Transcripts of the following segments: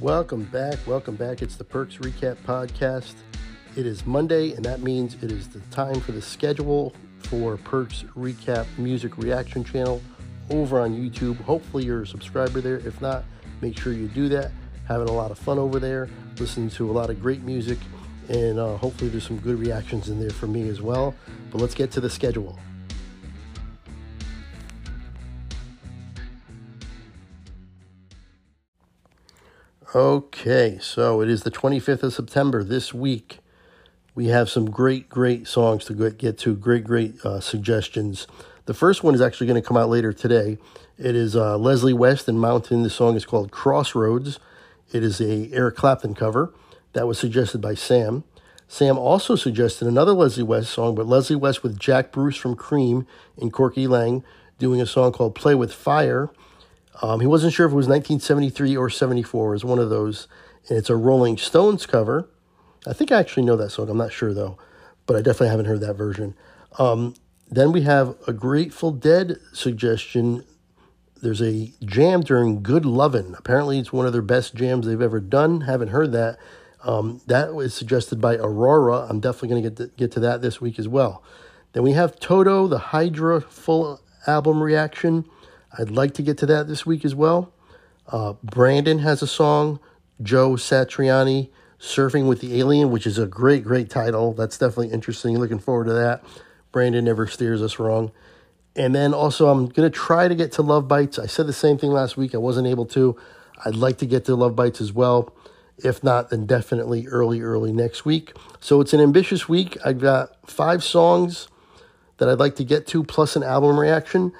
Welcome back. Welcome back. It's the Perks Recap Podcast. It is Monday, and that means it is the time for the schedule for Perks Recap Music Reaction channel over on YouTube. Hopefully, you're a subscriber there. If not, make sure you do that. Having a lot of fun over there, listening to a lot of great music, and uh, hopefully, there's some good reactions in there for me as well. But let's get to the schedule. Okay, so it is the 25th of September this week. We have some great, great songs to get to, great, great uh, suggestions. The first one is actually going to come out later today. It is uh, Leslie West and Mountain. The song is called Crossroads. It is a Eric Clapton cover that was suggested by Sam. Sam also suggested another Leslie West song, but Leslie West with Jack Bruce from Cream and Corky Laing doing a song called Play with Fire. Um, he wasn't sure if it was 1973 or 74. It was one of those. And it's a Rolling Stones cover. I think I actually know that song. I'm not sure though, but I definitely haven't heard that version. Um, then we have a Grateful Dead suggestion. There's a jam during Good Lovin'. Apparently, it's one of their best jams they've ever done. Haven't heard that. Um, that was suggested by Aurora. I'm definitely going to get to, get to that this week as well. Then we have Toto, the Hydra full album reaction. I'd like to get to that this week as well. Uh, Brandon has a song, Joe Satriani, Surfing with the Alien, which is a great, great title. That's definitely interesting. Looking forward to that. Brandon never steers us wrong. And then also, I'm going to try to get to Love Bites. I said the same thing last week. I wasn't able to. I'd like to get to Love Bites as well. If not, then definitely early, early next week. So it's an ambitious week. I've got five songs that I'd like to get to, plus an album reaction.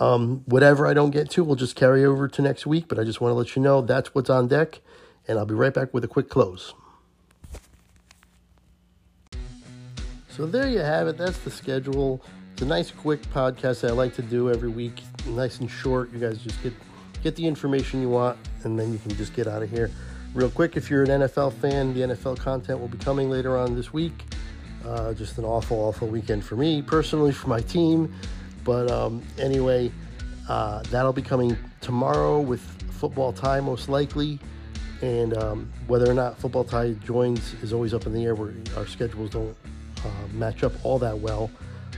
Um, whatever I don't get to, we'll just carry over to next week. But I just want to let you know that's what's on deck. And I'll be right back with a quick close. So there you have it. That's the schedule. It's a nice, quick podcast that I like to do every week. Nice and short. You guys just get get the information you want, and then you can just get out of here. Real quick, if you're an NFL fan, the NFL content will be coming later on this week. Uh, just an awful, awful weekend for me personally, for my team. But um, anyway, uh, that'll be coming tomorrow with football tie, most likely. And um, whether or not football tie joins is always up in the air. Where our schedules don't uh, match up all that well,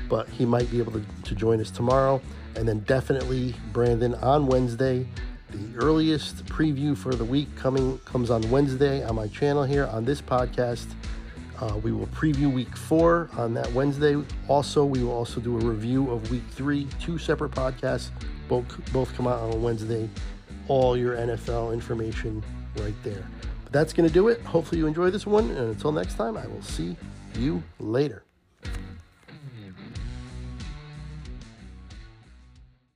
but he might be able to, to join us tomorrow. And then definitely Brandon on Wednesday. The earliest preview for the week coming comes on Wednesday on my channel here on this podcast. Uh, we will preview week four on that Wednesday. Also, we will also do a review of week three, two separate podcasts. Both both come out on Wednesday. All your NFL information right there. But that's going to do it. Hopefully, you enjoy this one. And until next time, I will see you later.